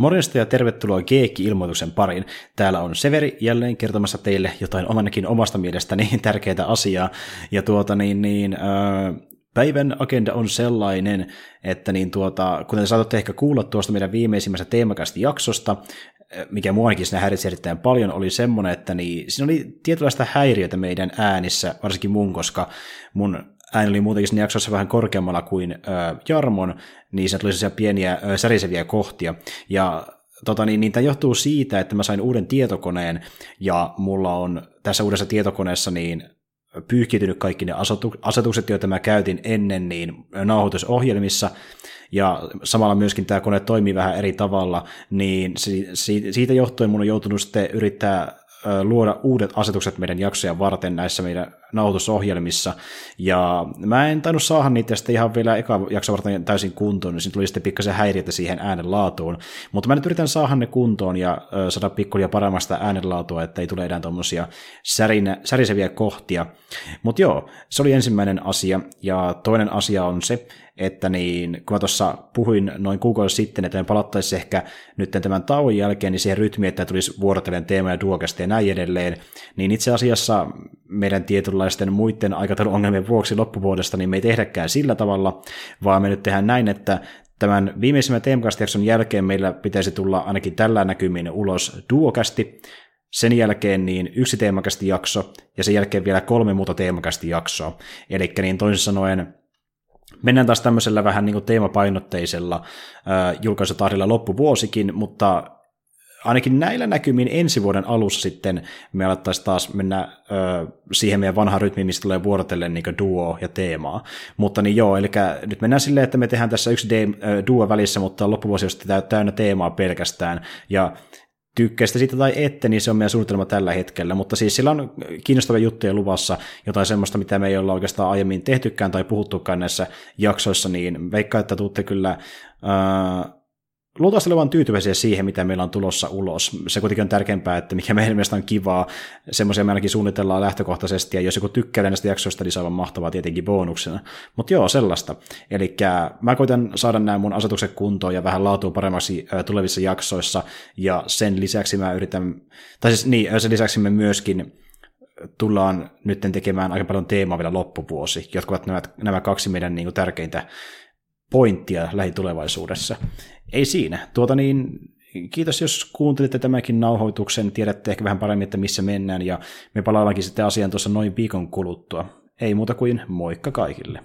Morjesta ja tervetuloa Geekki-ilmoituksen pariin. Täällä on Severi jälleen kertomassa teille jotain omanakin omasta mielestäni tärkeää asiaa. Ja tuota niin, niin äh, päivän agenda on sellainen, että niin tuota, kuten saatatte ehkä kuulla tuosta meidän viimeisimmästä teemakasta jaksosta, mikä muakin siinä häiritsi erittäin paljon, oli semmoinen, että niin, siinä oli tietynlaista häiriötä meidän äänissä, varsinkin mun, koska mun ääni oli muutenkin siinä jaksossa vähän korkeammalla kuin äh, Jarmon, niin se tuli sellaisia pieniä äh, säriseviä kohtia. Ja tota, niin, niin tämä johtuu siitä, että mä sain uuden tietokoneen, ja mulla on tässä uudessa tietokoneessa niin pyyhkiytynyt kaikki ne asetukset, joita mä käytin ennen niin nauhoitusohjelmissa, ja samalla myöskin tämä kone toimii vähän eri tavalla, niin siitä johtuen mun on joutunut sitten yrittää luoda uudet asetukset meidän jaksoja varten näissä meidän nauhoitusohjelmissa, ja mä en tainnut saada niitä sitten ihan vielä eka jakso varten täysin kuntoon, niin siinä tuli sitten pikkasen häiriötä siihen äänenlaatuun, mutta mä nyt yritän saada ne kuntoon ja saada pikkulia paremmasta äänenlaatua, että ei tule enää tuommoisia säriseviä kohtia. Mutta joo, se oli ensimmäinen asia, ja toinen asia on se, että niin, kun mä tuossa puhuin noin kuukausi sitten, että me palattaisiin ehkä nyt tämän tauon jälkeen niin siihen rytmiin, että tulisi vuorotellen teema ja duokasta ja näin edelleen, niin itse asiassa meidän tietynlaisten muiden aikatauluongelmien vuoksi loppuvuodesta niin me ei tehdäkään sillä tavalla, vaan me nyt tehdään näin, että tämän viimeisimmän teemakast jälkeen meillä pitäisi tulla ainakin tällä näkymin ulos duokästi, sen jälkeen niin yksi teemakasti jakso, ja sen jälkeen vielä kolme muuta teemakasti jaksoa. Eli niin toisin sanoen Mennään taas tämmöisellä vähän niin kuin teemapainotteisella äh, julkaisutahdilla loppuvuosikin, mutta ainakin näillä näkymin ensi vuoden alussa sitten me alettaisiin taas mennä ö, siihen meidän vanhaan rytmiin, mistä tulee vuorotellen niin duo ja teemaa. Mutta niin joo, eli nyt mennään silleen, että me tehdään tässä yksi de- duo välissä, mutta loppuvuosi on täynnä teemaa pelkästään. Ja tykkäistä siitä tai ette, niin se on meidän suunnitelma tällä hetkellä, mutta siis sillä on kiinnostavia juttuja luvassa, jotain semmoista, mitä me ei olla oikeastaan aiemmin tehtykään tai puhuttukaan näissä jaksoissa, niin veikka, että tuutte kyllä äh, luultavasti olevan tyytyväisiä siihen, mitä meillä on tulossa ulos. Se kuitenkin on tärkeämpää, että mikä meidän mielestä on kivaa. Semmoisia me ainakin suunnitellaan lähtökohtaisesti, ja jos joku tykkää näistä jaksoista, niin se on mahtavaa tietenkin bonuksena. Mutta joo, sellaista. Eli mä koitan saada nämä mun asetukset kuntoon ja vähän laatua paremmaksi tulevissa jaksoissa, ja sen lisäksi mä yritän, tai siis niin, sen lisäksi me myöskin tullaan nyt tekemään aika paljon teemaa vielä loppuvuosi, jotka ovat nämä, nämä kaksi meidän niin kuin, tärkeintä pointtia lähitulevaisuudessa. Ei siinä. Tuota niin, kiitos, jos kuuntelitte tämänkin nauhoituksen. Tiedätte ehkä vähän paremmin, että missä mennään, ja me palaallaankin sitten asiaan tuossa noin viikon kuluttua. Ei muuta kuin moikka kaikille.